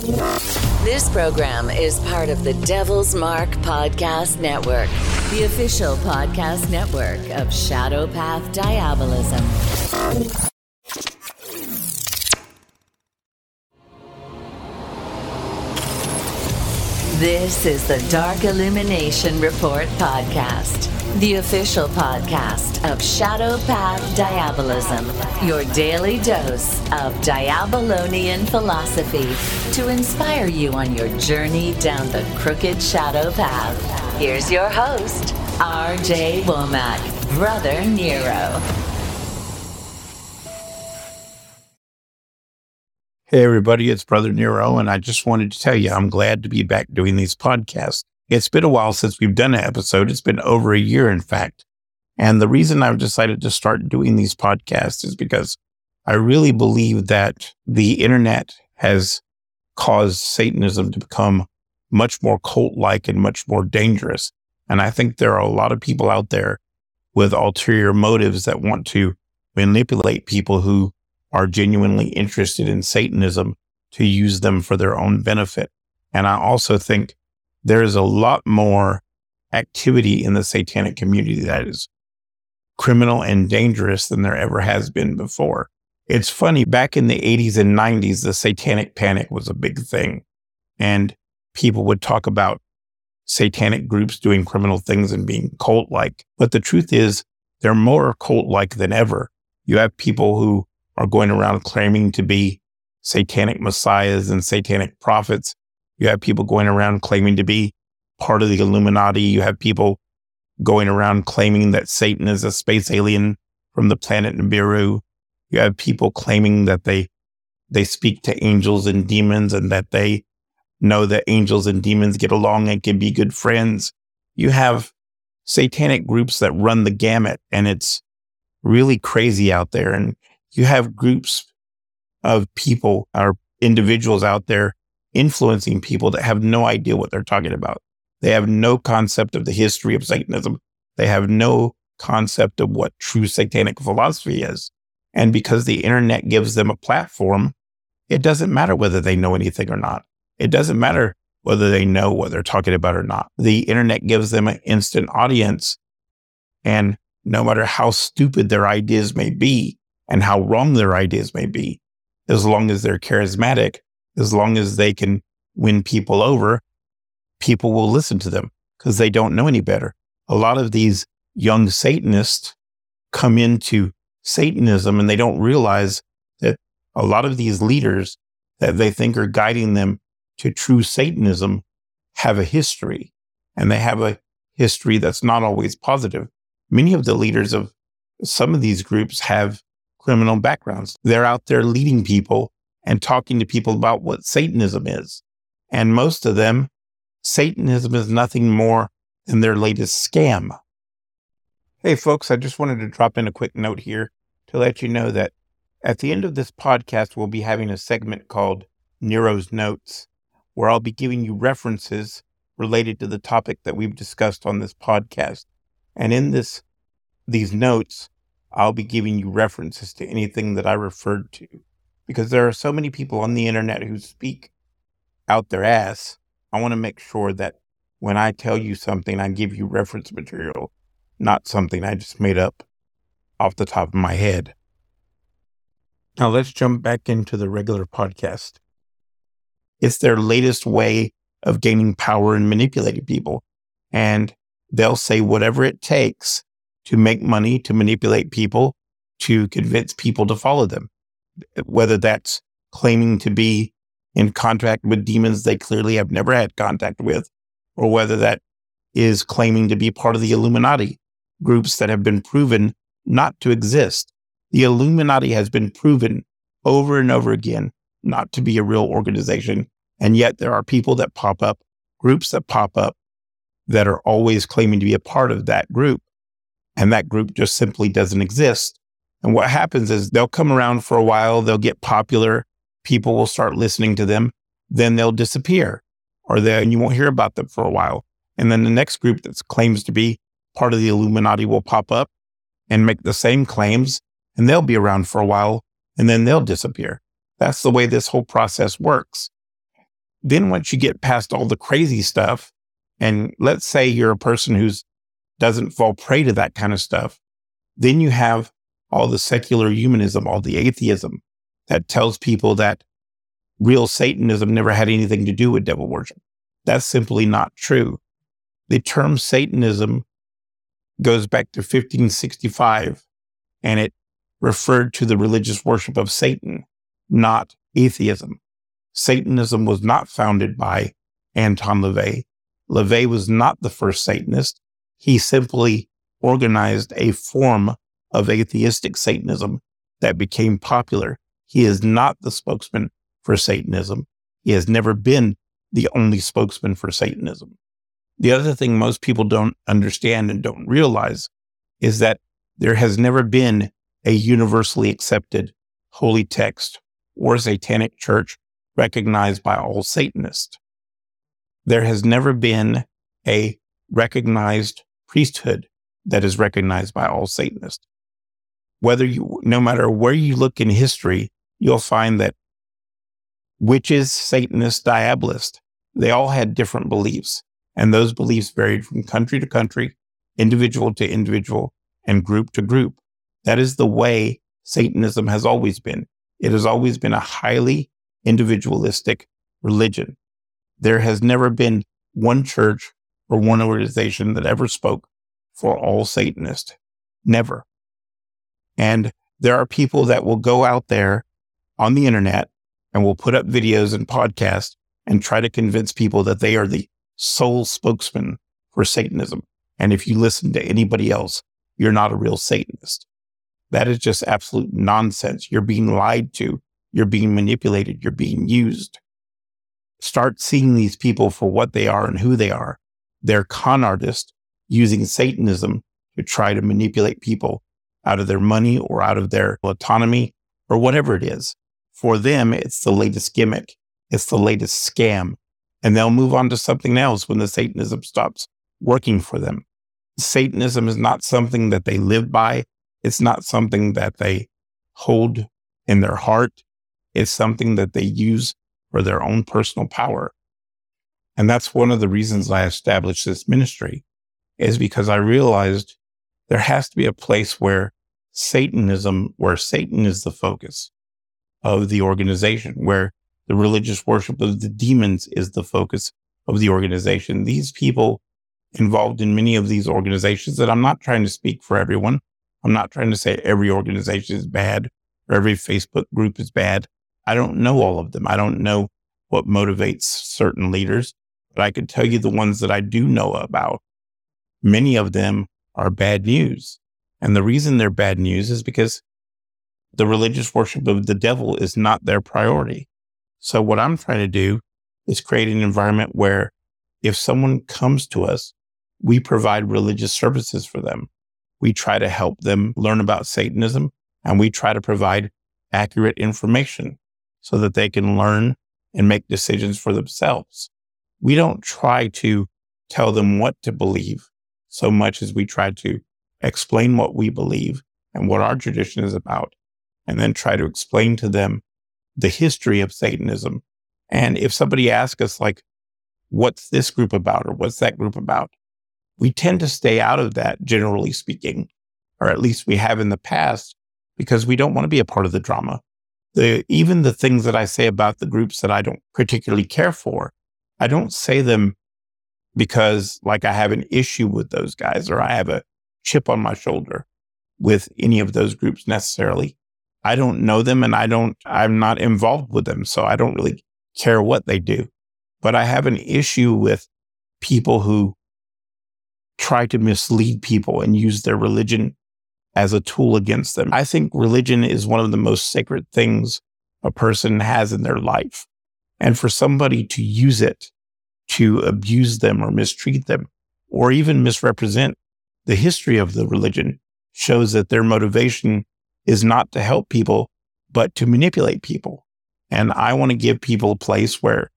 This program is part of the Devil's Mark Podcast Network, the official podcast network of Shadow Path Diabolism. This is the Dark Illumination Report Podcast, the official podcast of Shadow Path Diabolism, your daily dose of Diabolonian philosophy to inspire you on your journey down the crooked shadow path. Here's your host, RJ Womack, Brother Nero. Hey, everybody, it's Brother Nero, and I just wanted to tell you I'm glad to be back doing these podcasts. It's been a while since we've done an episode. It's been over a year, in fact. And the reason I've decided to start doing these podcasts is because I really believe that the internet has caused Satanism to become much more cult like and much more dangerous. And I think there are a lot of people out there with ulterior motives that want to manipulate people who are genuinely interested in Satanism to use them for their own benefit. And I also think there is a lot more activity in the satanic community that is criminal and dangerous than there ever has been before. It's funny, back in the 80s and 90s, the satanic panic was a big thing. And people would talk about satanic groups doing criminal things and being cult like. But the truth is, they're more cult like than ever. You have people who are going around claiming to be satanic messiahs and satanic prophets. You have people going around claiming to be part of the Illuminati. You have people going around claiming that Satan is a space alien from the planet Nibiru. You have people claiming that they they speak to angels and demons and that they know that angels and demons get along and can be good friends. You have satanic groups that run the gamut and it's really crazy out there. And you have groups of people or individuals out there influencing people that have no idea what they're talking about. They have no concept of the history of Satanism. They have no concept of what true satanic philosophy is. And because the internet gives them a platform, it doesn't matter whether they know anything or not. It doesn't matter whether they know what they're talking about or not. The internet gives them an instant audience. And no matter how stupid their ideas may be, and how wrong their ideas may be, as long as they're charismatic, as long as they can win people over, people will listen to them because they don't know any better. A lot of these young Satanists come into Satanism and they don't realize that a lot of these leaders that they think are guiding them to true Satanism have a history and they have a history that's not always positive. Many of the leaders of some of these groups have criminal backgrounds. They're out there leading people and talking to people about what Satanism is. And most of them, Satanism is nothing more than their latest scam. Hey, folks, I just wanted to drop in a quick note here to let you know that at the end of this podcast, we'll be having a segment called Nero's Notes, where I'll be giving you references related to the topic that we've discussed on this podcast. And in this, these notes, I'll be giving you references to anything that I referred to because there are so many people on the internet who speak out their ass. I want to make sure that when I tell you something, I give you reference material, not something I just made up off the top of my head. Now let's jump back into the regular podcast. It's their latest way of gaining power and manipulating people. And they'll say whatever it takes to make money, to manipulate people, to convince people to follow them. Whether that's claiming to be in contact with demons they clearly have never had contact with, or whether that is claiming to be part of the Illuminati, groups that have been proven not to exist. The Illuminati has been proven over and over again not to be a real organization. And yet there are people that pop up, groups that pop up that are always claiming to be a part of that group and that group just simply doesn't exist. And what happens is they'll come around for a while, they'll get popular, people will start listening to them, then they'll disappear, or then you won't hear about them for a while. And then the next group that claims to be part of the Illuminati will pop up and make the same claims, and they'll be around for a while, and then they'll disappear. That's the way this whole process works. Then once you get past all the crazy stuff, and let's say you're a person who's doesn't fall prey to that kind of stuff, then you have all the secular humanism, all the atheism that tells people that real Satanism never had anything to do with devil worship. That's simply not true. The term Satanism goes back to 1565 and it referred to the religious worship of Satan, not atheism. Satanism was not founded by Anton LaVey. LaVey was not the first Satanist. He simply organized a form of atheistic Satanism that became popular. He is not the spokesman for Satanism. He has never been the only spokesman for Satanism. The other thing most people don't understand and don't realize is that there has never been a universally accepted holy text or satanic church recognized by all Satanists. There has never been a recognized priesthood that is recognized by all Satanists. Whether you, no matter where you look in history, you'll find that witches, Satanists, diabolists, they all had different beliefs. And those beliefs varied from country to country, individual to individual, and group to group. That is the way Satanism has always been. It has always been a highly individualistic religion. There has never been one church or one organization that ever spoke for all Satanists. Never. And there are people that will go out there on the internet and will put up videos and podcasts and try to convince people that they are the sole spokesman for Satanism. And if you listen to anybody else, you're not a real Satanist. That is just absolute nonsense. You're being lied to. You're being manipulated. You're being used. Start seeing these people for what they are and who they are. They're con artists using Satanism to try to manipulate people out of their money or out of their autonomy or whatever it is. For them, it's the latest gimmick. It's the latest scam. And they'll move on to something else when the Satanism stops working for them. Satanism is not something that they live by. It's not something that they hold in their heart. It's something that they use for their own personal power. And that's one of the reasons I established this ministry is because I realized there has to be a place where Satanism, where Satan is the focus of the organization, where the religious worship of the demons is the focus of the organization. These people involved in many of these organizations that I'm not trying to speak for everyone. I'm not trying to say every organization is bad or every Facebook group is bad. I don't know all of them. I don't know what motivates certain leaders, but I can tell you the ones that I do know about. Many of them are bad news. And the reason they're bad news is because the religious worship of the devil is not their priority. So what I'm trying to do is create an environment where if someone comes to us, we provide religious services for them we try to help them learn about Satanism and we try to provide accurate information so that they can learn and make decisions for themselves. We don't try to tell them what to believe so much as we try to explain what we believe and what our tradition is about, and then try to explain to them the history of Satanism. And if somebody asks us, like, what's this group about or what's that group about? we tend to stay out of that, generally speaking, or at least we have in the past, because we don't want to be a part of the drama. The, even the things that I say about the groups that I don't particularly care for, I don't say them because like I have an issue with those guys or I have a chip on my shoulder with any of those groups necessarily. I don't know them and I don't, I'm not involved with them. So I don't really care what they do. But I have an issue with people who try to mislead people and use their religion as a tool against them. I think religion is one of the most sacred things a person has in their life. And for somebody to use it to abuse them or mistreat them or even misrepresent the history of the religion shows that their motivation is not to help people, but to manipulate people. And I want to give people a place where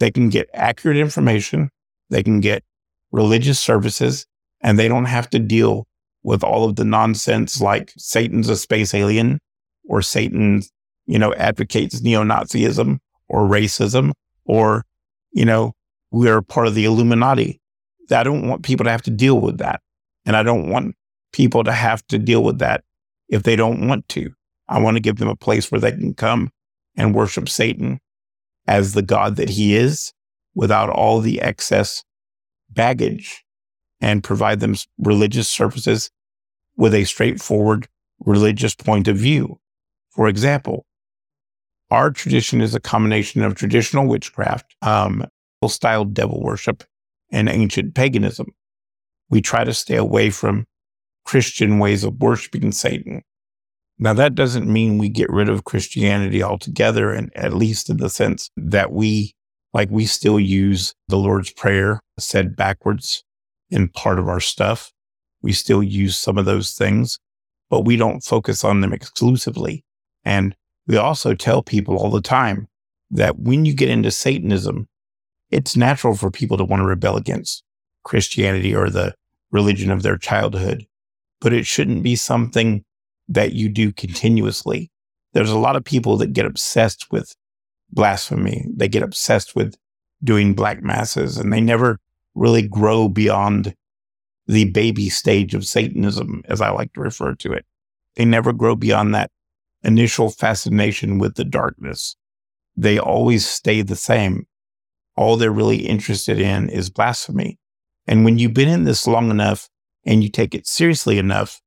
they can get accurate information. They can get religious services and they don't have to deal with all of the nonsense like Satan's a space alien or Satan, you know, advocates neo-Nazism or racism or you know, we're part of the Illuminati. I don't want people to have to deal with that. And I don't want people to have to deal with that if they don't want to. I want to give them a place where they can come and worship Satan as the God that he is without all the excess baggage and provide them religious services with a straightforward religious point of view. For example, our tradition is a combination of traditional witchcraft, um, style devil worship, and ancient paganism. We try to stay away from Christian ways of worshiping Satan. Now, that doesn't mean we get rid of Christianity altogether, and at least in the sense that we, like, we still use the Lord's Prayer said backwards in part of our stuff. We still use some of those things, but we don't focus on them exclusively. And we also tell people all the time that when you get into Satanism, it's natural for people to want to rebel against Christianity or the religion of their childhood, but it shouldn't be something that you do continuously. There's a lot of people that get obsessed with blasphemy. They get obsessed with doing black masses and they never really grow beyond the baby stage of Satanism, as I like to refer to it. They never grow beyond that initial fascination with the darkness. They always stay the same. All they're really interested in is blasphemy. And when you've been in this long enough and you take it seriously enough,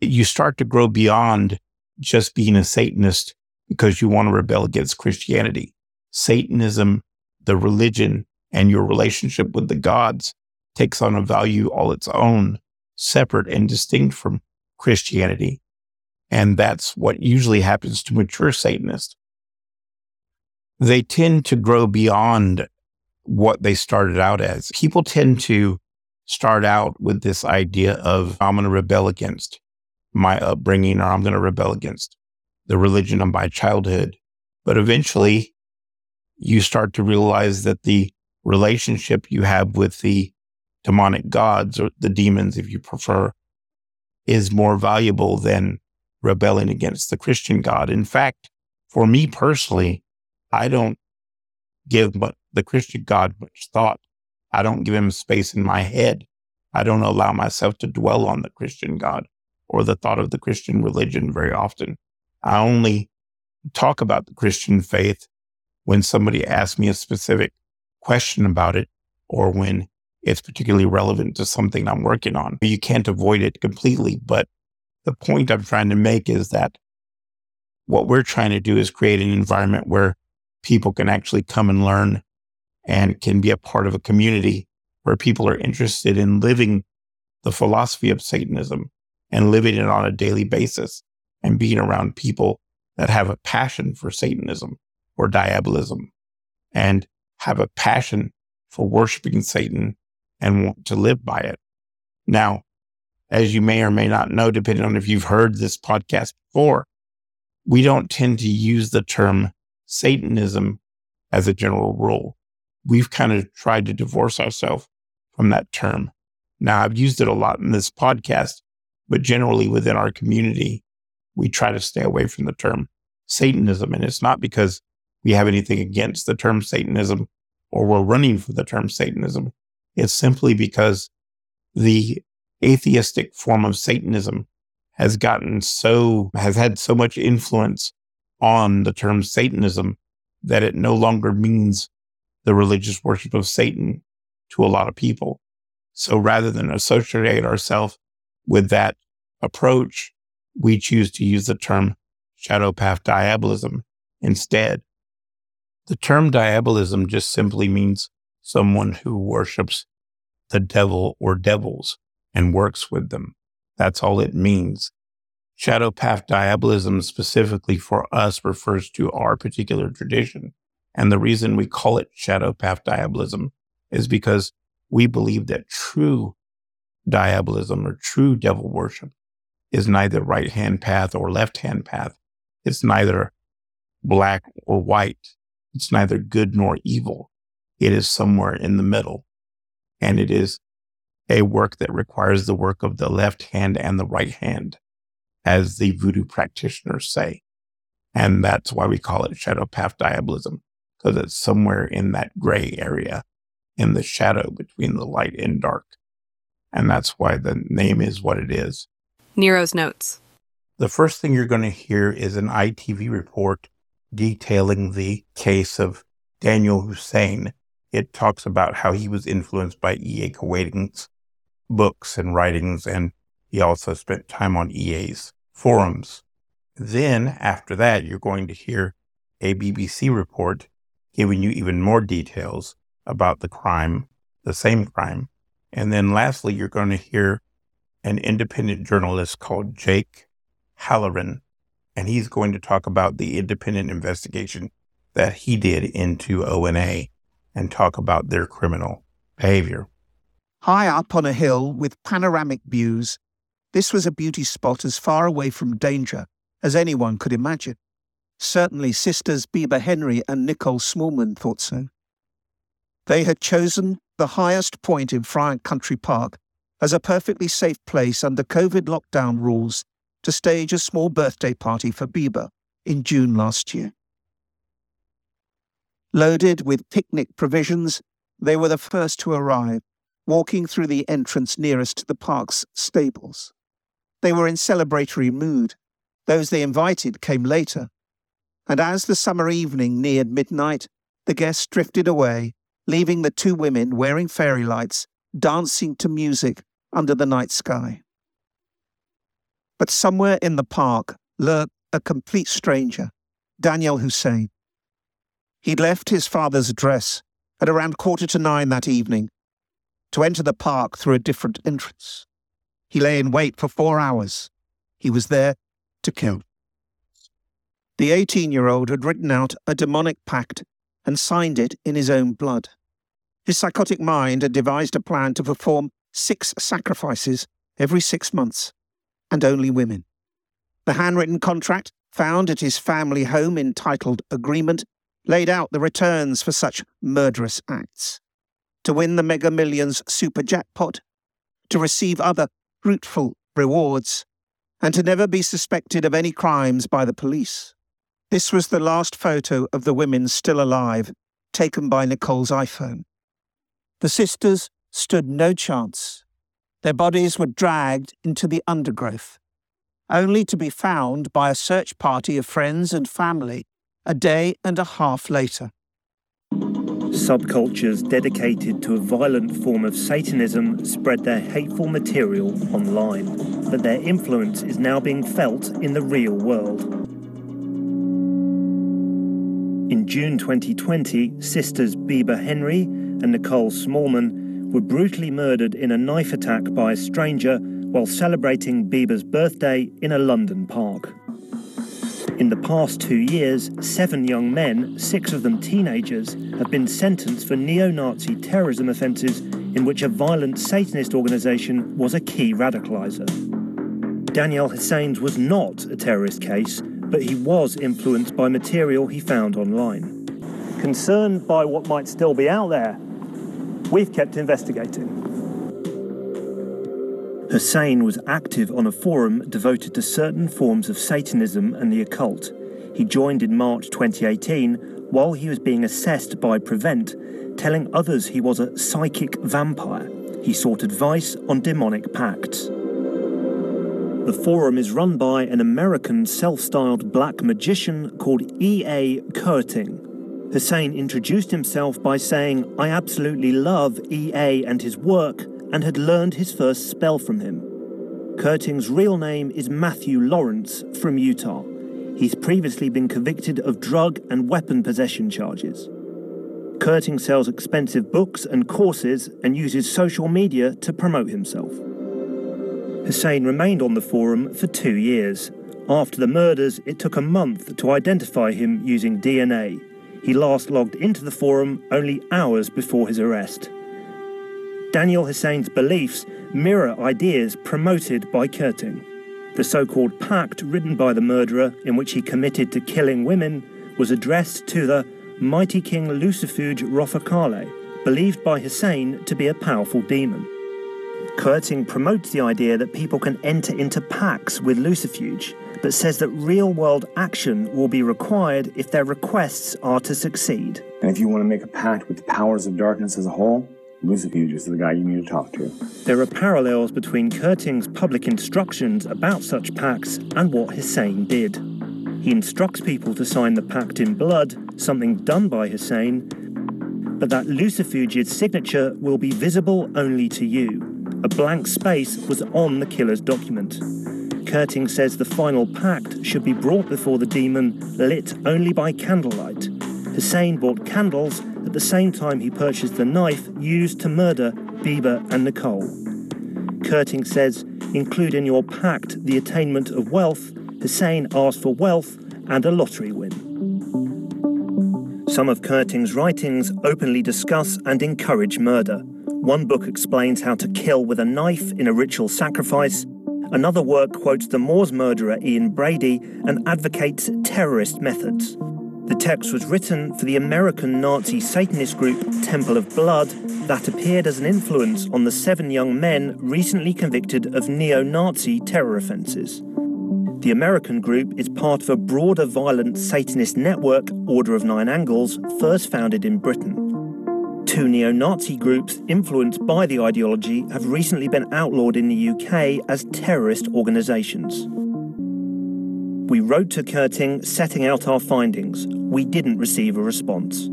you start to grow beyond just being a Satanist because you want to rebel against Christianity. Satanism, the religion, and your relationship with the gods takes on a value all its own, separate and distinct from Christianity. And that's what usually happens to mature Satanists. They tend to grow beyond what they started out as. People tend to start out with this idea of, I'm going to rebel against my upbringing or I'm going to rebel against the religion of my childhood. But eventually you start to realize that the relationship you have with the demonic gods or the demons, if you prefer, is more valuable than rebelling against the Christian God. In fact, for me personally, I don't give the Christian God much thought. I don't give him space in my head. I don't allow myself to dwell on the Christian God or the thought of the Christian religion very often. I only talk about the Christian faith when somebody asks me a specific question about it or when it's particularly relevant to something I'm working on. You can't avoid it completely, but the point I'm trying to make is that what we're trying to do is create an environment where people can actually come and learn and can be a part of a community where people are interested in living the philosophy of Satanism and living it on a daily basis and being around people that have a passion for Satanism or diabolism and have a passion for worshiping Satan and want to live by it. Now, as you may or may not know, depending on if you've heard this podcast before, we don't tend to use the term Satanism as a general rule. We've kind of tried to divorce ourselves from that term. Now, I've used it a lot in this podcast, but generally within our community, we try to stay away from the term Satanism. And it's not because we have anything against the term Satanism or we're running for the term Satanism. It's simply because the atheistic form of Satanism has gotten so, has had so much influence on the term Satanism that it no longer means the religious worship of Satan to a lot of people. So rather than associate ourselves with that approach, we choose to use the term shadow path diabolism instead. The term diabolism just simply means someone who worships the devil or devils and works with them. That's all it means. Shadow path diabolism specifically for us refers to our particular tradition. And the reason we call it shadow path diabolism is because we believe that true diabolism or true devil worship is neither right hand path or left hand path. It's neither black or white. It's neither good nor evil. It is somewhere in the middle. And it is a work that requires the work of the left hand and the right hand, as the voodoo practitioners say. And that's why we call it shadow path diabolism, because it's somewhere in that gray area, in the shadow between the light and dark. And that's why the name is what it is. Nero's notes. The first thing you're going to hear is an ITV report detailing the case of Daniel Hussein. It talks about how he was influenced by E.A. Koetting's books and writings, and he also spent time on EA's forums. Then, after that, you're going to hear a BBC report giving you even more details about the crime, the same crime. And then lastly, you're going to hear an independent journalist called Jake Hanrahan, and he's going to talk about the independent investigation that he did into ONA and talk about their criminal behavior. High up on a hill with panoramic views, this was a beauty spot as far away from danger as anyone could imagine. Certainly, sisters Bibaa Henry and Nicole Smallman thought so. They had chosen the highest point in Fryent Country Park as a perfectly safe place under COVID lockdown rules to stage a small birthday party for Bibaa in June last year. Loaded with picnic provisions, they were the first to arrive, walking through the entrance nearest to the park's stables. They were in celebratory mood. Those they invited came later, and as the summer evening neared midnight, the guests drifted away, leaving the two women wearing fairy lights, dancing to music under the night sky. But somewhere in the park lurked a complete stranger, Daniel Hussein. He'd left his father's address at around quarter to nine that evening to enter the park through a different entrance. He lay in wait for four hours. He was there to kill. The 18 year old had written out a demonic pact and signed it in his own blood. His psychotic mind had devised a plan to perform six sacrifices every six months, and only women. The handwritten contract, found at his family home entitled Agreement, laid out the returns for such murderous acts. To win the Mega Millions super jackpot, to receive other fruitful rewards, and to never be suspected of any crimes by the police. This was the last photo of the women still alive, taken by Nicole's iPhone. The sisters stood no chance. Their bodies were dragged into the undergrowth, only to be found by a search party of friends and family a day and a half later. Subcultures dedicated to a violent form of Satanism spread their hateful material online, but their influence is now being felt in the real world. In June 2020, sisters Bibaa Henry and Nicole Smallman were brutally murdered in a knife attack by a stranger while celebrating Bibaa's birthday in a London park. In the past two years, seven young men, six of them teenagers, have been sentenced for neo Nazi terrorism offences in which a violent Satanist organisation was a key radicaliser. Daniel Hussein's was not a terrorist case, but he was influenced by material he found online. Concerned by what might still be out there, we've kept investigating. Hussein was active on a forum devoted to certain forms of Satanism and the occult. He joined in March 2018 while he was being assessed by Prevent, telling others he was a psychic vampire. He sought advice on demonic pacts. The forum is run by an American self styled black magician called E.A. Koetting. Hussein introduced himself by saying, I absolutely love E.A. and his work, and had learned his first spell from him. Koetting's real name is Matthew Lawrence from Utah. He's previously been convicted of drug and weapon possession charges. Koetting sells expensive books and courses and uses social media to promote himself. Hussein remained on the forum for two years. After the murders, it took a month to identify him using DNA. He last logged into the forum only hours before his arrest. Daniel Hussein's beliefs mirror ideas promoted by Koetting. The so called pact written by the murderer, in which he committed to killing women, was addressed to the mighty king Lucifuge Rofocale, believed by Hussein to be a powerful demon. Koetting promotes the idea that people can enter into pacts with Lucifuge, but says that real world action will be required if their requests are to succeed. And if you want to make a pact with the powers of darkness as a whole, Lucifuge is the guy you need to talk to. There are parallels between Koetting's public instructions about such pacts and what Hussein did. He instructs people to sign the pact in blood, something done by Hussein, but that Lucifuge's signature will be visible only to you. A blank space was on the killer's document. Koetting says the final pact should be brought before the demon, lit only by candlelight. Hussein bought candles at the same time he purchased the knife used to murder Bibaa and Nicole. Koetting says, include in your pact the attainment of wealth. Hussein asked for wealth and a lottery win. Some of Koetting's writings openly discuss and encourage murder. One book explains how to kill with a knife in a ritual sacrifice. Another work quotes the Moors murderer Ian Brady and advocates terrorist methods. The text was written for the American Nazi Satanist group Temple of Blood that appeared as an influence on the seven young men recently convicted of neo Nazi terror offences. The American group is part of a broader violent Satanist network, Order of Nine Angles, first founded in Britain. Two neo Nazi groups influenced by the ideology have recently been outlawed in the UK as terrorist organisations. We wrote to Koetting setting out our findings. We didn't receive a response.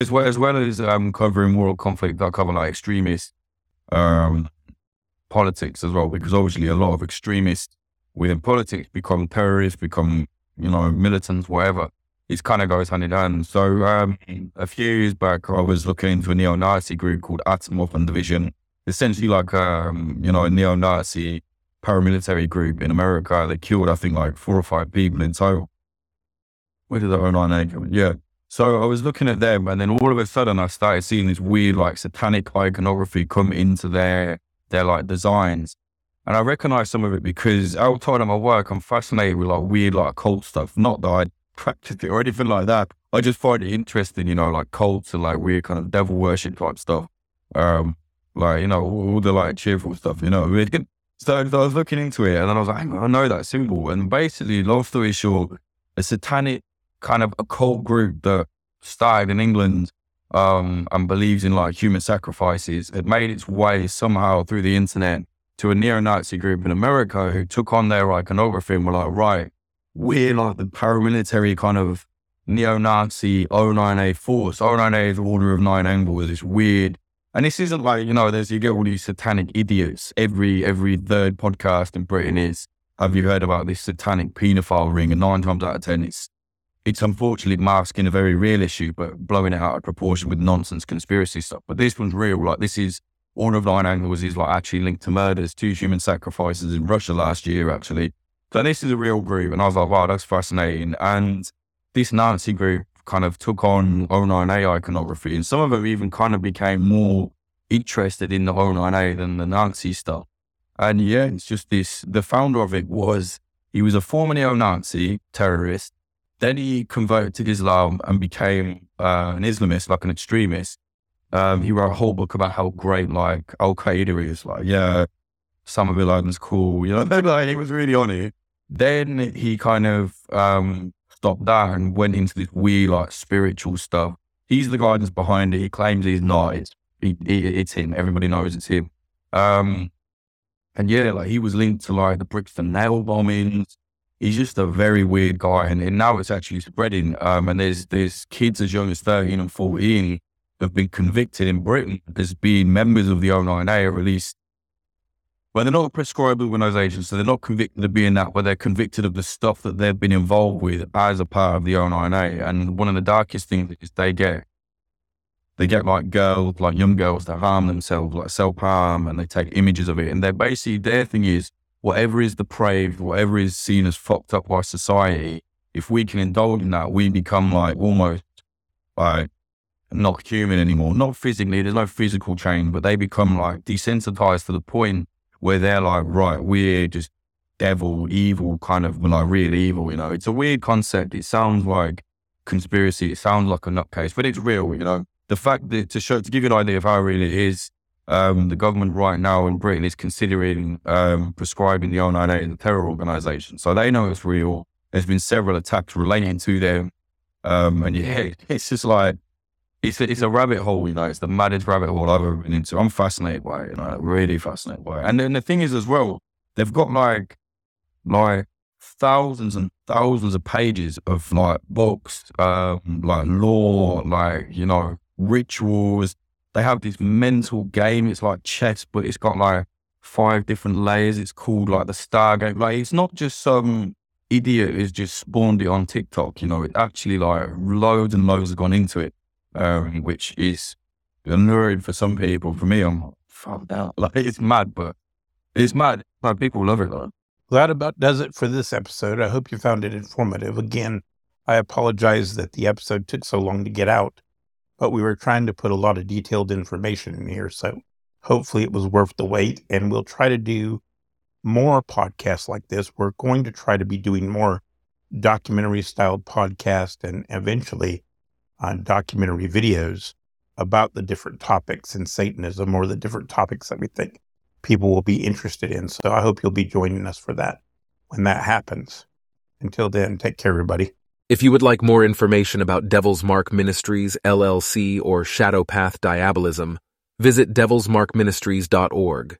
As well as, well as um, covering world conflict, I cover like extremist um, politics as well, because obviously a lot of extremists within politics become terrorists, become, you know, militants, whatever. It kind of goes hand in hand. So um, a few years back, I was looking into a neo-Nazi group called Atomwaffen Division, essentially like, um, you know, a neo-Nazi paramilitary group in America. They killed, I think, like four or five people in total. Where did the O9A come in? Yeah. So I was looking at them, and then all of a sudden, I started seeing this weird, like, satanic iconography come into their their like designs, and I recognized some of it because outside of my work, I'm fascinated with like weird, like cult stuff. Not that I practiced it or anything like that. I just find it interesting, you know, like cults and like weird kind of devil worship type stuff. Um, like you know, all the like cheerful stuff, you know. So, I was looking into it and then I was like, I know that symbol. And basically, long story short, a satanic kind of occult group that started in England um, and believes in like human sacrifices had made its way somehow through the internet to a neo-Nazi group in America who took on their iconography and were like, right, we're like the paramilitary kind of neo-Nazi O9A force. O9A is the Order of Nine Angles, this weird and this isn't like, you know, there's you get all these satanic idiots. Every every third podcast in Britain is, have you heard about this satanic paedophile ring? And nine times out of ten it's it's unfortunately masking a very real issue, but blowing it out of proportion with nonsense conspiracy stuff. But this one's real. Like this is Order of Nine Angles is like actually linked to murders, two human sacrifices in Russia last year, actually. So this is a real group. And I was like, wow, that's fascinating. And this Nazi group kind of took on O9A iconography, and some of them even kind of became more interested in the O9A than the Nazi stuff. And yeah, it's just this the founder of it was he was a former neo Nazi terrorist. Then he converted to Islam and became uh, an Islamist, like an extremist. Um, he wrote a whole book about how great like Al Qaeda is. Like, yeah, Osama bin Laden's cool. You know, like, he was really on it. Then he kind of um, stopped that and went into this weird, like, spiritual stuff. He's the guy that's behind it. He claims he's not. It's, he, it's him. Everybody knows it's him. Um, and yeah, like, he was linked to, like, the Brixton nail bombings. He's just a very weird guy. And, and now it's actually spreading. Um, and there's, there's kids as young as 13 and 14 have been convicted in Britain as being members of the O9A, or at least well, they're not a prescribed organisation, so they're not convicted of being that, but they're convicted of the stuff that they've been involved with as a part of the O9A. And one of the darkest things is they get they get like girls, like young girls that harm themselves, like self harm, and they take images of it. And they're basically their thing is whatever is depraved, whatever is seen as fucked up by society, if we can indulge in that, we become like almost like not human anymore. Not physically, there's no physical change, but they become like desensitized to the point where they're like, right, we're just devil, evil, kind of like real evil, you know. It's a weird concept. It sounds like conspiracy. It sounds like a nutcase, but it's real, you know. The fact that to show, to give you an idea of how real it is, um, the government right now in Britain is considering um, prescribing the O9A as a terror organization. So they know it's real. There's been several attacks relating to them. Um, and yeah, it's just like it's a, it's a rabbit hole, you know. It's the maddest rabbit hole I've ever been into. I'm fascinated by it, you know, really fascinated by it. And then the thing is, as well, they've got like like thousands and thousands of pages of like books, um, like law, like you know, rituals. They have this mental game. It's like chess, but it's got like five different layers. It's called like the Star Game. Like it's not just some idiot who's just spawned it on TikTok. You know, it actually like loads and loads have gone into it, um, which is alluring for some people. For me, I'm fucked out. Like it's mad, but it's mad. Like people love it. Though. Well, that about does it for this episode. I hope you found it informative. Again, I apologize that the episode took so long to get out, but we were trying to put a lot of detailed information in here. So hopefully it was worth the wait. And we'll try to do more podcasts like this. We're going to try to be doing more documentary styled podcasts and eventually uh, documentary videos about the different topics in Satanism or the different topics that we think people will be interested in. So I hope you'll be joining us for that when that happens. Until then, take care, everybody. If you would like more information about Devil's Mark Ministries, LLC, or Shadow Path Diabolism, visit devilsmarkministries.org.